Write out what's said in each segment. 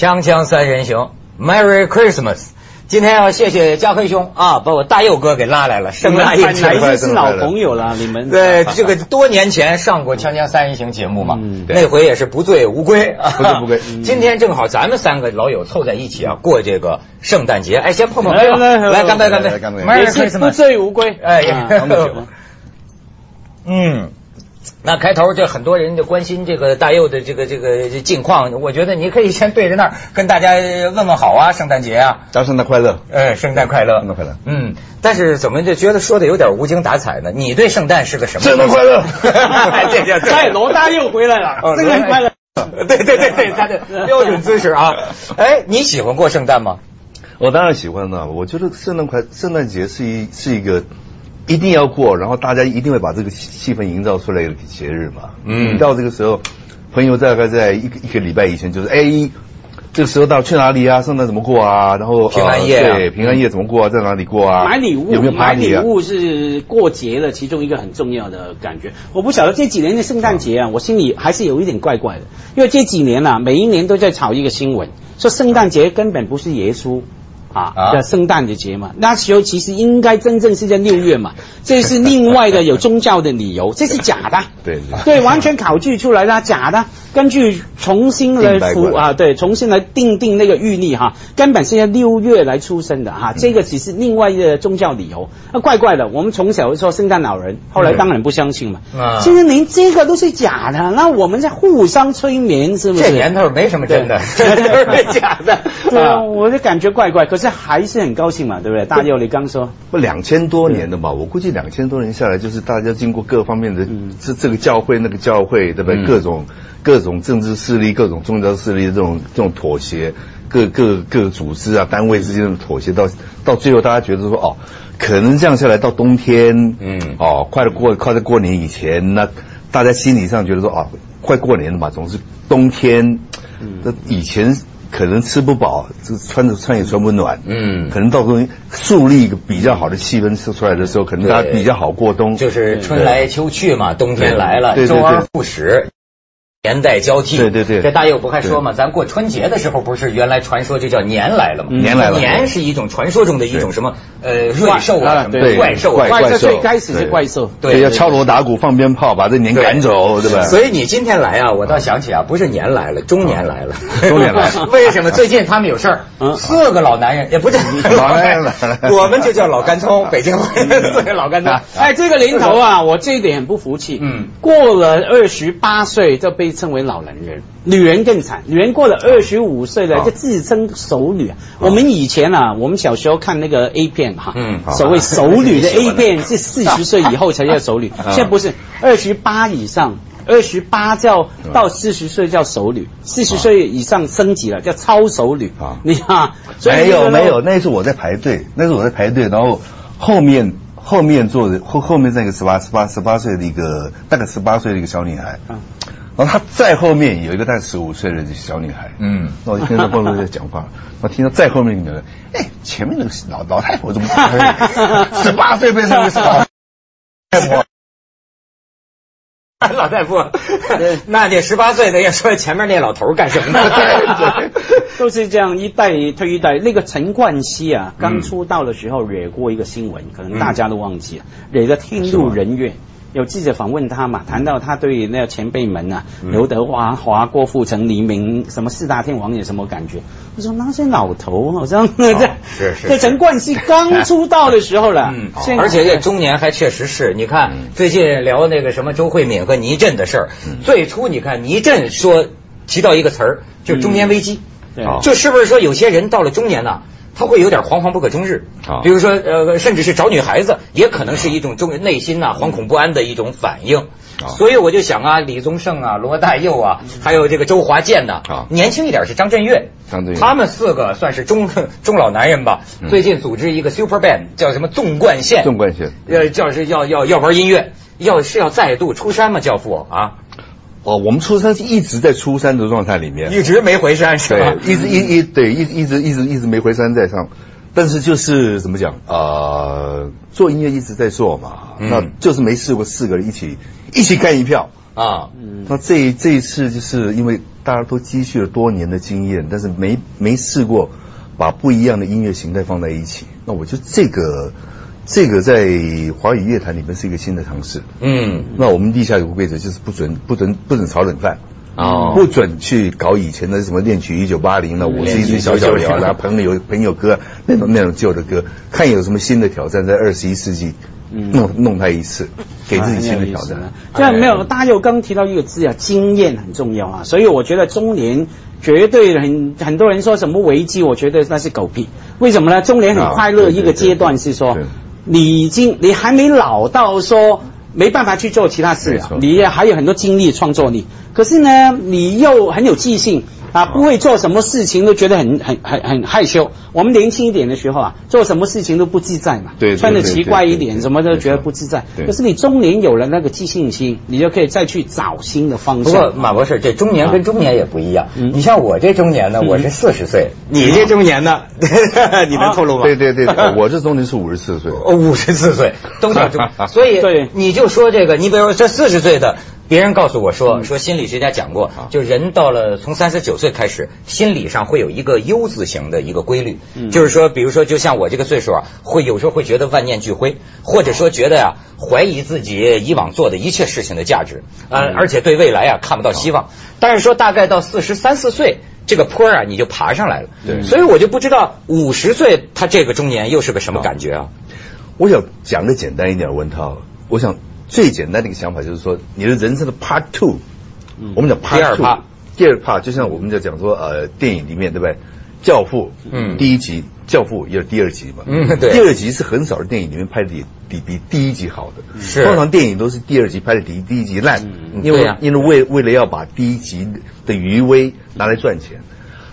锵锵三人行，Merry Christmas！今天要谢谢家辉兄。啊，把我大佑哥给拉来了，生拉一本来就是老朋友了，你们。对这个多年前上过《锵锵三人行》节目嘛，嗯那回也是不醉无归，不醉不归。今天正好咱们三个老友凑在一起啊，过这个圣诞节，哎，先碰碰杯吧，来干杯干杯。干杯，Merry 也是不 Christmas！不醉无归。哎啊呀，嗯。那开头就很多人就关心这个大佑的这个这个近况，我觉得你可以先对着那儿跟大家问问好啊，圣诞节啊，大圣诞快乐！哎，圣诞快乐，圣诞快乐嗯，但是怎么就觉得说的有点无精打采呢？你对圣诞是个什么？圣诞快乐 这这这，哎，罗大佑回来了，哦圣诞快乐。对对对对，他的标准姿势啊。哎，你喜欢过圣诞吗？我当然喜欢了。我觉得圣诞快圣诞节是一是一个一定要过，然后大家一定会把这个气氛营造出来的节日嘛。嗯到这个时候，朋友大概在一个一个礼拜以前就是哎。这个时候到去哪里啊？圣诞怎么过啊？然后平安夜啊呃对，平安夜怎么过啊？在哪里过啊？买礼物，有没有买？礼物是过节的其中一个很重要的感觉。我不晓得这几年的圣诞节啊，我心里还是有一点怪怪的，因为这几年啊，每一年都在炒一个新闻，说圣诞节根本不是耶稣。啊啊。的圣诞的节嘛，那时候其实应该真正是在六月嘛，这是另外的有宗教的理由，这是假的。对。对对，完全考据出来的假的，根据重新来服啊，对，重新来定定那个预历哈，根本是在六月来出生的哈，这个只是另外一个宗教理由，那怪怪的。我们从小就说圣诞老人，后来当然不相信嘛，啊。现在连这个都是假的，那我们在互相催眠，是不是？这年头没什么真的，这 都是假的。对啊，我就感觉怪怪，可是还是很高兴嘛，对不对？大佑，你刚说，不两千多年的嘛，我估计两千多年下来，就是大家经过各方面的嗯这这个教会那个教会，对不对？嗯各种各种政治势力、各种宗教势力的这种这种妥协，各各各个组织啊单位之间的妥协，到到最后大家觉得说哦，可能这样下来到冬天，嗯哦，快了过快在过年以前，那大家心理上觉得说哦，快过年了嘛，总是冬天，那以前。可能吃不饱，这穿着穿也穿不暖，嗯。可能到时候树立一个比较好的气氛出来的时候，可能大家比较好过冬。就是春来秋去嘛，冬天来了，周而复始。年代交替，对对对。这大爷我不还说嘛，咱过春节的时候不是原来传说就叫年来了吗，年来了。年是一种传说中的一种什么呃瑞兽啊，啊什么对怪兽啊，怪怪兽兽最开始是怪兽，对要敲锣打鼓、放鞭炮，把这年赶走，对。吧？所以你今天来啊，我倒想起啊，不是年来了，中年来了，中年来了。为什么？最近他们有事儿，嗯。四个老男人也不是老男人了。我们就叫老干葱，北京。话四个老干葱。哎，这个年头啊，我这一点很不服气。嗯。过了二十八岁就被称为老男人，女人更惨，女人过了二十五岁了好。就自称熟女。我们以前啊，我们小时候看那个 A 片哈，嗯所谓熟女的 A 片是四十岁以后才叫熟女，现在不是二十八以上。二十八叫到四十岁叫熟女，四十岁以上升级了叫超熟女。啊。你看，所以没有没有，那是我在排队，那是我在排队，然后后面后面坐的后后面那个十八十八十八岁的一个大概十八岁的一个小女孩，嗯然后他再后面有一个大概十五岁的小女孩，嗯那我就听到后面在讲话，我听到再后面那个，哎，前面那个老老太婆怎么 十八岁变成个老太婆？老太婆，那这十八岁的要说前面那老头儿干什么呢？都是这样一代推一代。那个陈冠希啊，嗯刚出道的时候惹过一个新闻，可能大家都忘记了，惹得天怒人怨。有记者访问他嘛，谈到他对那个前辈们啊，嗯。刘德华、华、郭富城、黎明什么四大天王有什么感觉？我说那些老头好像这哦是是这陈冠希刚出道的时候了，嗯，而且这中年还确实是，你看最近聊那个什么周慧敏和倪震的事儿，最初你看倪震说提到一个词儿，就是中年危机，就是不是说有些人到了中年呢？他会有点惶惶不可终日。好，比如说呃，甚至是找女孩子，也可能是一种中内心呐、惶恐不安的一种反应。所以我就想啊，李宗盛啊，罗大佑啊，还有这个周华健呐、好年轻一点是张震岳，张震岳。他们四个算是中中老男人吧。嗯。最近组织一个 super band，叫什么纵贯线，纵贯线。呃，叫是要要要玩音乐，要是要再度出山吗？教父啊，哦，我们初三是一直在初三的状态里面，一直没回山是吧对，？一直一一对一一直一直一直没回山在上，但是就是怎么讲呃，做音乐一直在做嘛，嗯那就是没试过四个人一起一起干一票。啊，嗯那这这一次就是因为大大家都积蓄了多年的经验，但是没没试过把不一样的音乐形态放在一起。那我觉得这个这个在华语乐坛里面是一个新的尝试。嗯，那我们立下一个规则，就是不准不准不准炒冷饭。哦不准去搞以前的什么恋曲一九八零了，我是一只小小鸟啦，朋友朋友歌那种那种旧的歌，看有什么新的挑战，在二十一世纪弄弄它一次，给自己新的挑战。这样没有，大家又刚提到一个字啊，经验很重要啊，所以我觉得中年绝对很很多人说什么危机，我觉得那是狗屁。为什么呢？中年很快乐一个阶段是说，你已经你还没老到说。没办法去做其他事啊，你也还有很多精力创作你，可是呢，你又很有记性啊，不会做什么事情都觉得很很很很害羞。我们年轻一点的时候啊，做什么事情都不自在嘛，对，穿的奇怪一点，什么都觉得不自在。可是你中年有了那个自信心，你就可以再去找新的方向。不过马博士，这中年跟中年也不一样。你像我这中年呢，我是四十岁，你这中年呢，你能透露吗？对对对，我这中年是五十四岁，五十四岁都叫中，所以你就说这个，你比如说这四十岁的。别人告诉我说，说心理学家讲过，就人到了从三十九岁开始，心理上会有一个 U 字形的一个规律，就是说，比如说，就像我这个岁数啊，会有时候会觉得万念俱灰，或者说觉得呀，怀疑自己以往做的一切事情的价值，呃，而且对未来啊看不到希望。但是说大概到四十三四岁，这个坡啊你就爬上来了。对，所以我就不知道五十岁他这个中年又是个什么感觉啊？我想讲的简单一点，文涛，我想。最简单的一个想法就是说，你的人生的 Part Two，、嗯、我们讲 Part Two，第二 Part 就像我们在讲说，呃，电影里面对不对？教父，嗯，第一集，教父也有第二集嘛，嗯，对，第二集是很少的电影里面拍的比比第一集好的，是，通常电影都是第二集拍的比第一集烂，嗯、因为、啊、因为为为了要把第一集的余威拿来赚钱。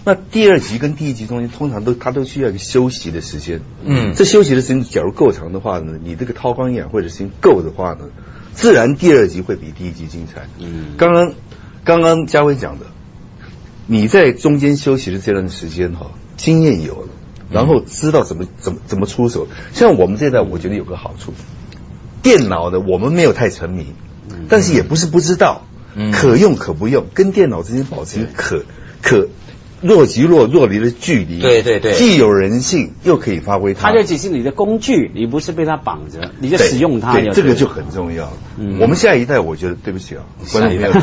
那第二集跟第一集中间，通常都它都需要一个休息的时间。嗯，这休息的时间假如够长的话呢，你这个韬光养晦的时间够的话呢，自然第二集会比第一集精彩。嗯，刚刚刚刚嘉威讲的，你在中间休息的这段时间哈，经验有了，然后知道怎么怎么怎么出手。像我们这代，我觉得有个好处，电脑的我们没有太沉迷，但是也不是不知道，可用可不用，跟电脑之间保持可可。若即若若离的距离，对对对，既有人性，又可以发挥它。它就只是你的工具，你不是被它绑着，你就使用它。对，这个就很重要。嗯，我们下一代，我觉得对不起啊，观众朋友，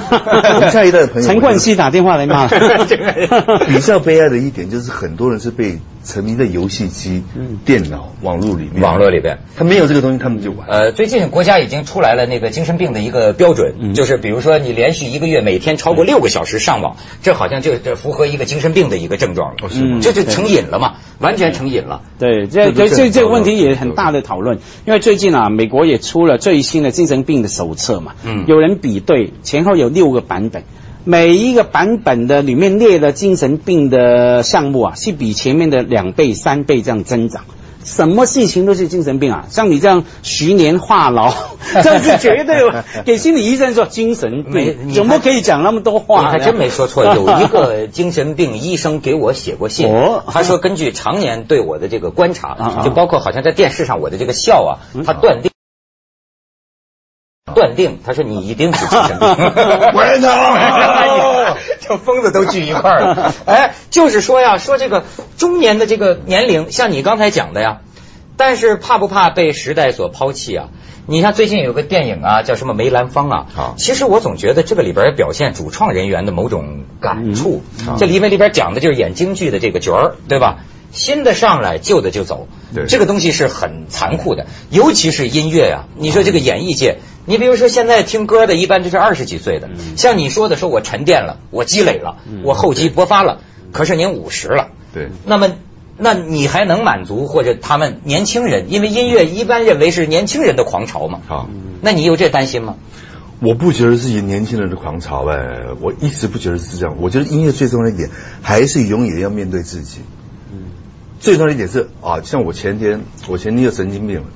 我们下一代的朋友，陈冠希打电话来骂。比较悲哀的一点就是，很多人是被沉迷在游戏机、电脑、网络里面。网络里边，他没有这个东西，他们就玩。呃，最近国家已经出来了那个精神病的一个标准，就是比如说你连续一个月每天超过六个小时上网，这好像就这符合一个精神病的一个症状了。嗯，这就成瘾了嘛，完全成瘾了。对，这这这这个问题也很大的讨论，因为最近啊，美国也出了最新的精神病的手册嘛，嗯，有人比对前后有六个版本，每一个版本的里面列的精神病的项目啊，是比前面的两倍、三倍这样增长。什么事情都是精神病啊！像你这样徐年话痨，这是绝对给心理医生说精神病，怎么可以讲那么多话？你还真没说错，有一个精神病医生给我写过信，哦、他说根据常年对我的这个观察，啊、就包括好像在电视上我的这个笑啊，他断定。断定，他说你一定是精神病，这疯子都聚一块儿了。哎，就是说呀，说这个中年的这个年龄，像你刚才讲的呀，但是怕不怕被时代所抛弃啊？你像最近有个电影啊，叫什么梅兰芳啊？啊，其实我总觉得这个里边表现主创人员的某种感触。嗯、这里面里边讲的就是演京剧的这个角儿，对吧？新的上来，旧的就走，这个东西是很残酷的，尤其是音乐呀、啊。你说这个演艺界，你比如说现在听歌的，一般就是二十几岁的，嗯、像你说的，说我沉淀了，我积累了，嗯、我厚积薄发了，可是您五十了，对，那么那你还能满足或者他们年轻人？因为音乐一般认为是年轻人的狂潮嘛，好，那你有这担心吗？我不觉得自己年轻人的狂潮哎，我一直不觉得是这样。我觉得音乐最重要的一点还是永远要面对自己。嗯最重要的一点是啊，像我前天，我前天有神经病了，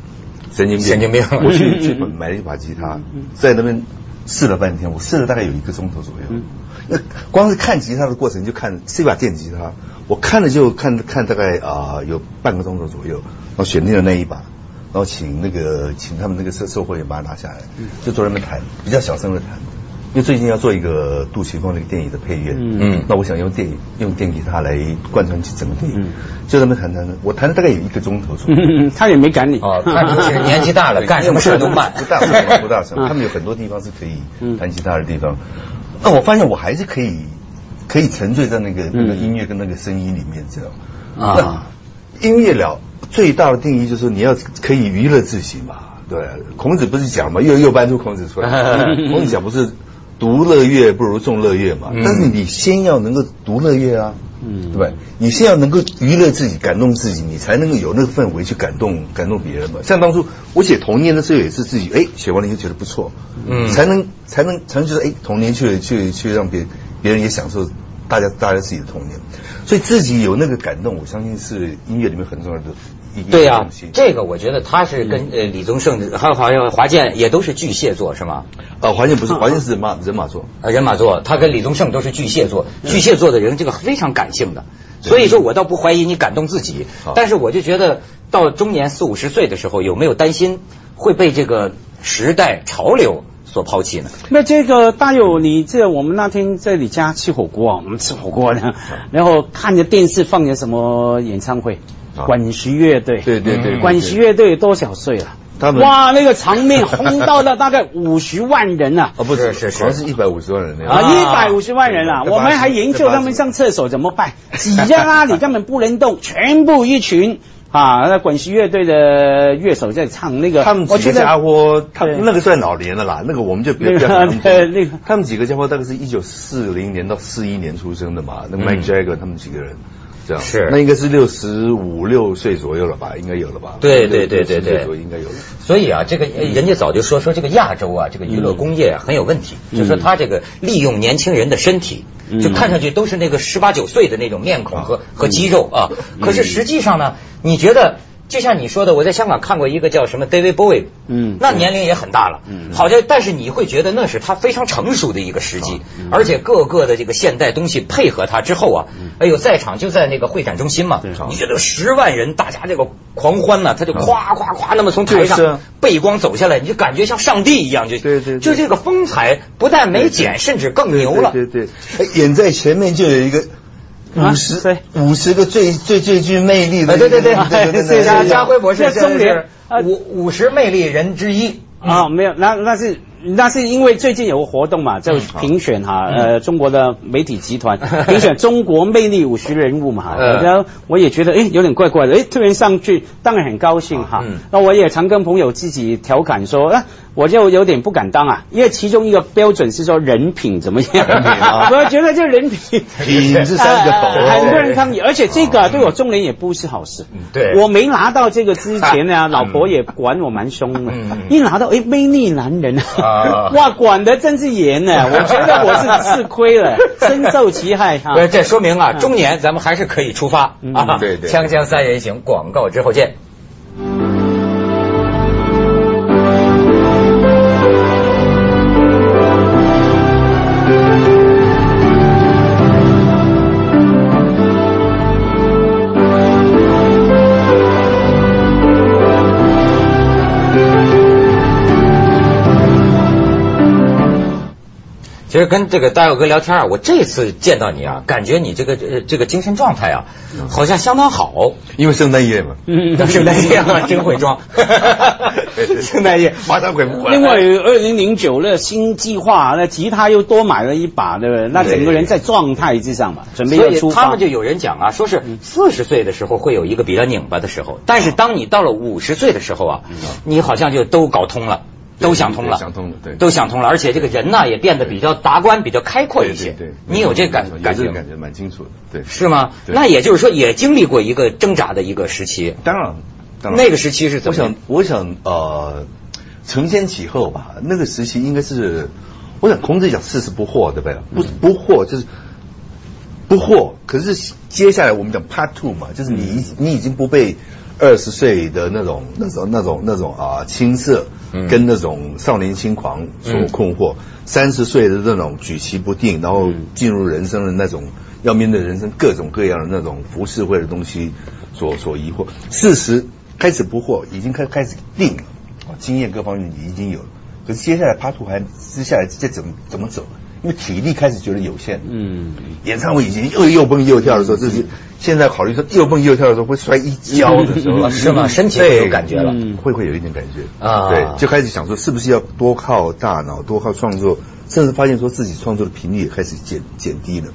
神经病，神经病。我去去买了一把吉他，在那边试了半天，我试了大概有一个钟头左右。那光是看吉他的过程，就看是一把电吉他，我看了就看看大概啊有半个钟头左右，然后选定了那一把，然后请那个请他们那个售售货员把它拿下来，就坐在那边弹，比较小声的弹。因为最近要做一个杜琪峰那个电影的配乐，嗯，那我想用电影用电吉他来贯穿起整个电影，就这么谈谈的，我谈了大概有一个钟头左右，他也没赶你。哦，他就是年纪大了，干什么事都慢，不大声不大声，他们有很多地方是可以弹吉他的地方，那我发现我还是可以可以沉醉在那个那个音乐跟那个声音里面这样啊，音乐了最大的定义就是你要可以娱乐自己嘛，对，孔子不是讲嘛，又又搬出孔子出来，孔子讲不是。独乐乐不如众乐乐嘛，但是你先要能够独乐乐啊，嗯，对不对？你先要能够娱乐自己、感动自己，你才能够有那个氛围去感动、感动别人嘛。像当初我写童年的时候，也是自己哎写完了以后觉得不错，嗯，才能才能才能觉得哎童年去去去让别别人也享受大家大家自己的童年，所以自己有那个感动，我相信是音乐里面很重要的。对呀，这个我觉得他是跟呃李宗盛还有好像华健也都是巨蟹座是吗？呃，华健不是，华健是人马人马座。啊，人马座，他跟李宗盛都是巨蟹座。巨蟹座的人这个非常感性的，所以说我倒不怀疑你感动自己，但是我就觉得到中年四五十岁的时候，有没有担心会被这个时代潮流所抛弃呢？那这个大友，你这我们那天在你家吃火锅啊，我们吃火锅呢，然后看着电视放着什么演唱会。滚石乐队，对对对，滚石乐队多少岁了？他们哇，那个场面轰到了大概五十万人啊！哦，不是，是好像是一百五十万人啊，一百五十万人啊！我们还研究他们上厕所怎么办，挤在那里根本不能动，全部一群啊！那滚石乐队的乐手在唱那个，他们几个家伙，他那个算老年的啦，那个我们就不要那个，他们几个家伙大概是一九四零年到四一年出生的嘛，那 Mike Jagger 他们几个人。是，那应该是六十五六岁左右了吧？应该有了吧？对对对对对，应该有了。所以啊，这个人家早就说说这个亚洲啊，这个娱乐工业很有问题，就说他这个利用年轻人的身体，就看上去都是那个十八九岁的那种面孔和和肌肉啊。可是实际上呢，你觉得？就像你说的，我在香港看过一个叫什么 David Bowie，嗯，那年龄也很大了，嗯，好像但是你会觉得那是他非常成熟的一个时机，而且各个的这个现代东西配合他之后啊，哎呦，在场就在那个会展中心嘛，你觉得十万人大家这个狂欢呢，他就夸夸夸那么从台上背光走下来，你就感觉像上帝一样，就对对，就这个风采不但没减，甚至更牛了，对对，演在前面就有一个。五十五十个最最最具魅力的，对对对，家家 辉博士中年五五十魅力人之一。啊，没有，那那是。那是因为最近有个活动嘛，就评选哈，呃，中国的媒体集团 评选中国魅力五十人物嘛，然后我也觉得哎有点怪怪的，哎突然上去，当然很高兴哈。那我也常跟朋友自己调侃说，啊，我就有点不敢当啊，因为其中一个标准是说人品怎么样，我觉得这人品品是三个头，很多人抗议，而且这个对我中年也不是好事。对，我没拿到这个之前呢，老婆也管我蛮凶的，一拿到哎魅力男人。哇，管的真是严呢！我觉得我是吃亏了，深受其害哈。这说明啊，中年咱们还是可以出发啊！对对，锵锵三人行，广告之后见。其实跟这个大佑哥聊天啊，我这次见到你啊，感觉你这个这个精神状态啊，好像相当好。因为圣诞夜嘛，嗯，圣诞夜嘛，真会装。圣诞夜马上回不来。另外，二零零九那新计划，那吉他又多买了一把，对不对？那整个人在状态之上嘛，准备要出他们就有人讲啊，说是四十岁的时候会有一个比较拧巴的时候，但是当你到了五十岁的时候啊，你好像就都搞通了。都想通了，想通了，对，都想通了，而且这个人呢也变得比较达观，比较开阔一些。对，你有这感感觉？感觉蛮清楚的，对。是吗？那也就是说，也经历过一个挣扎的一个时期。当然，当然。那个时期是怎么？我想，我想，呃，承先启后吧。那个时期应该是，我想孔子讲四十不惑，对不对？不不惑就是不惑，可是接下来我们讲 part two 嘛，就是你你已经不被。二十岁的那种、那种、那种、那种啊，青涩跟那种少年轻狂所困惑；三十岁的那种举棋不定，然后进入人生的那种要面对人生各种各样的那种浮世绘的东西所所疑惑。四十开始不惑，已经开开始定了，经验各方面你已经有了。可是接下来趴兔还接下来再怎么怎么走？因为体力开始觉得有限。嗯，演唱会已经又又蹦又跳的时候，这是现在考虑说又蹦又跳的时候会摔一跤的时候，是吗？身体会有感觉了，会会有一点感觉啊。对，就开始想说是不是要多靠大脑，多靠创作，甚至发现说自己创作的频率也开始减减低了。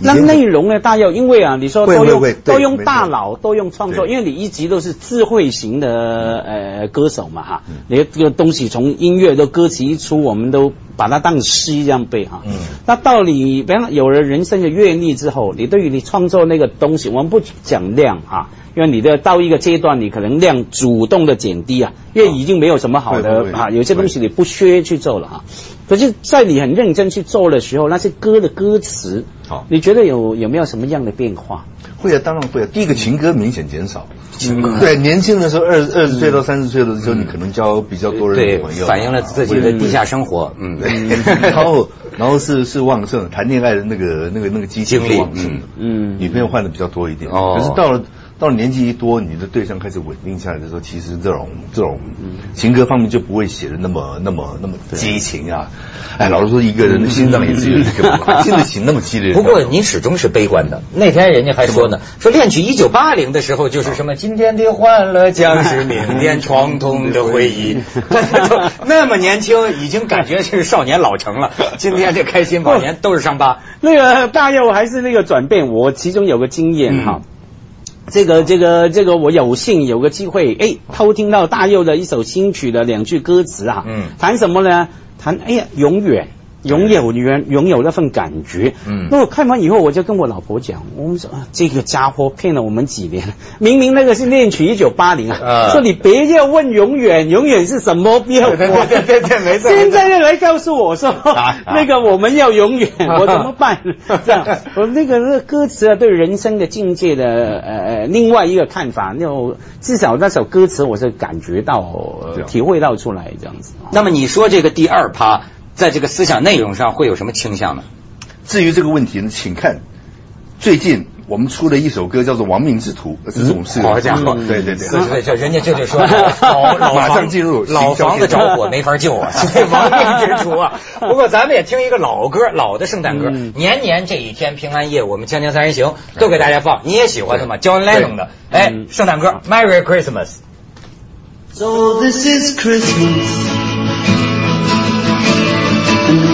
那内容呢？大要因为啊，你说都用都用大脑，都用创作，因为你一直都是智慧型的呃歌手嘛哈。你这个东西从音乐的歌词一出，我们都把它当诗这样背哈。嗯。那到你比方有了人生的阅历之后，你对于你创作那个东西，我们不讲量哈，因为你的到一个阶段，你可能量主动的减低啊，因为已经没有什么好的啊，有些东西你不缺去做了哈。可是，在你很认真去做的时候，那些歌的歌词，好，你觉得有有没有什么样的变化？会啊，当然会啊。第一个情歌明显减少，情歌。对年轻的时候，二二十岁到三十岁的时候，你可能交比较多人朋友，反映了自己的地下生活。嗯，然后然后是是旺盛，谈恋爱的那个那个那个激情旺盛，嗯，女朋友换的比较多一点。哦，可是到了。到了年纪一多，你的对象开始稳定下来的时候，其实这种这种情歌方面就不会写的那么那么那么激情啊！哎，老实说，一个人的心脏也只有一个，经得起那么激烈。不过你始终是悲观的。那天人家还说呢，说恋曲一九八零的时候就是什么今天的欢乐将是明天创痛的回忆，那么年轻，已经感觉是少年老成了。今天这开心晚年都是伤疤。那个大爷，我还是那个转变，我其中有个经验哈。这个这个这个，我有幸有个机会，哎，偷听到大佑的一首新曲的两句歌词啊，嗯，谈什么呢？谈哎呀，永远。拥有女人拥有那份感觉，嗯，那我看完以后，我就跟我老婆讲，我们说啊，这个家伙骗了我们几年，明明那个是恋曲一九八零啊，说你别要问永远，永远是什么标？对对对对，没错。现在又来告诉我说，那个我们要永远，我怎么办？这样，我那个那歌词啊，对人生的境界的呃呃另外一个看法，那至少那首歌词我是感觉到、体会到出来这样子。那么你说这个第二趴。在这个思想内容上会有什么倾向呢？至于这个问题呢，请看最近我们出了一首歌，叫做《亡命之徒》，这种事。好家伙，对对对，这人家这就说老老马上进入老房子着火没法救啊，亡命之徒啊。不过咱们也听一个老歌，老的圣诞歌，年年这一天平安夜，我们锵锵三人行都给大家放，你也喜欢的嘛，John Lennon 的，哎，圣诞歌，Merry Christmas。So this is Christmas.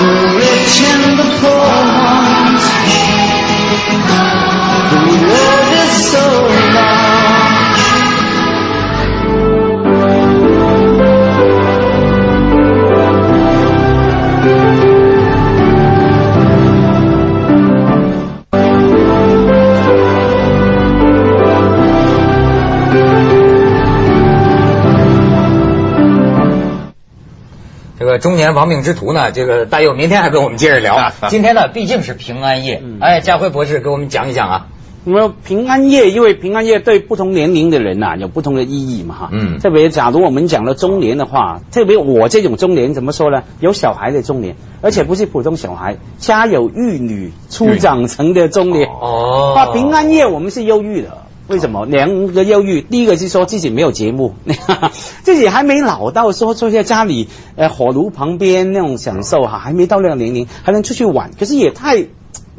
The rich and the 中年亡命之徒》呢？这个大佑明天还跟我们接着聊。今天呢，毕竟是平安夜。哎，家辉博士给我们讲一讲啊。那么平安夜，因为平安夜对不同年龄的人呐有不同的意义嘛哈。嗯。特别假如我们讲了中年的话，特别我这种中年怎么说呢？有小孩的中年，而且不是普通小孩，家有玉女初长成的中年。哦。那，平安夜我们是忧郁的。为什么两个忧郁？第一个是说自己没有节目，自己还没老到说坐在家里呃火炉旁边那种享受哈，还没到那个年龄还能出去玩，可是也太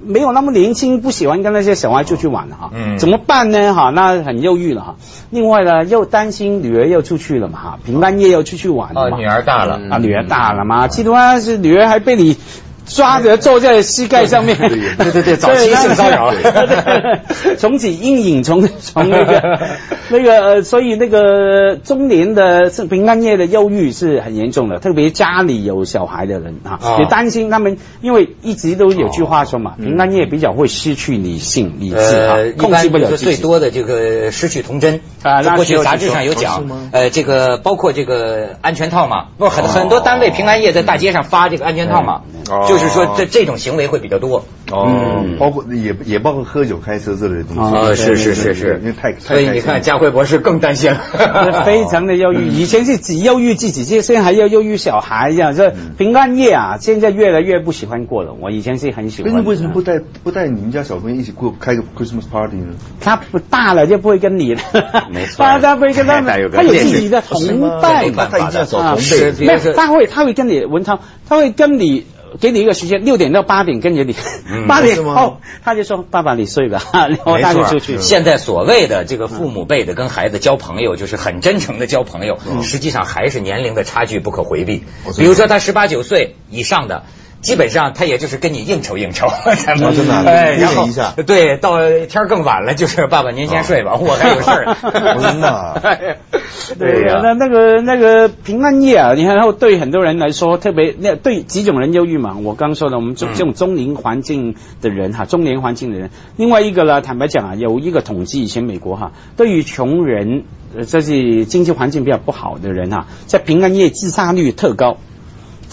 没有那么年轻，不喜欢跟那些小孩出去玩哈，嗯怎么办呢？哈，那很忧郁了哈。另外呢，又担心女儿又出去了嘛哈，平安夜又出去玩女儿大了，啊，女儿大了嘛，记得吗？是女儿还被你抓着坐在膝盖上面，对对对早期性骚扰。从此 阴影从从那个那个呃，所以那个中年的是平安夜的忧郁是很严重的，特别家里有小孩的人啊，哦也担心他们，因为一直都有句话说嘛，平安夜比较会失去理性理智啊控制不了。最多的这个失去童真啊那过去杂志上有讲，呃，这个包括这个安全套嘛，不是很哦。很多单位平安夜在大街上发这个安全套嘛哦，就是说这这种行为会比较多。哦。嗯，包括也也包括喝酒开车之类的东西。哦呃，是是是是，因为太所以你看，佳慧博士更担心了，非常的忧郁，以前是只忧郁自己，现在还要忧郁小孩，一样这平安夜啊，现在越来越不喜欢过了。我以前是很喜欢。的，但是为什么不带不带你们家小朋友一起过开个 Christmas party 呢？他不大了就不会跟你了，没错。他他不会跟他们 有，他有自己的同伴他一定要找啊同辈。没有他会他会跟你文涛，他会跟你。给你一个时间，六点到八点跟着你嗯，八点是吗后他就说：“爸爸你睡吧。”然后他就出去。现在所谓的这个父母辈的跟孩子交朋友，就是很真诚的交朋友，实际上还是年龄的差距不可回避哦。比如说他十八九岁以上的。基本上他也就是跟你应酬应酬，咱们哦真的啊哎，然后一下对，到天儿更晚了，就是爸爸您先睡吧，我还有事儿。真的啊对呀那那个那个平安夜啊，你看，然后对很多人来说，特别那对几种人忧郁嘛。我刚说的，我们这种中年环境的人哈，中年环境的人。另外一个呢，坦白讲啊，有一个统计，以前美国哈，对于穷人，呃，这是经济环境比较不好的人哈，在平安夜自杀率特高。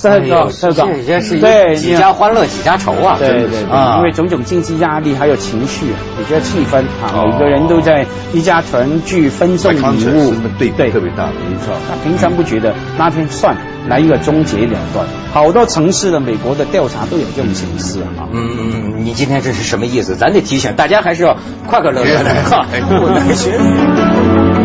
特高，特高，这这是对，几家欢乐几家愁啊！对对对，啊因为种种经济压力还有情绪，我觉得气氛啊，哦每个人都在一家团聚分送礼物，对对特别大，没错。他平常不觉得，那天算了，来一个终结了断。好多城市的美国的调查都有这种形式啊。嗯嗯嗯，你今天这是什么意思？咱得提醒大家，还是要快快乐乐的哈。哎不能学。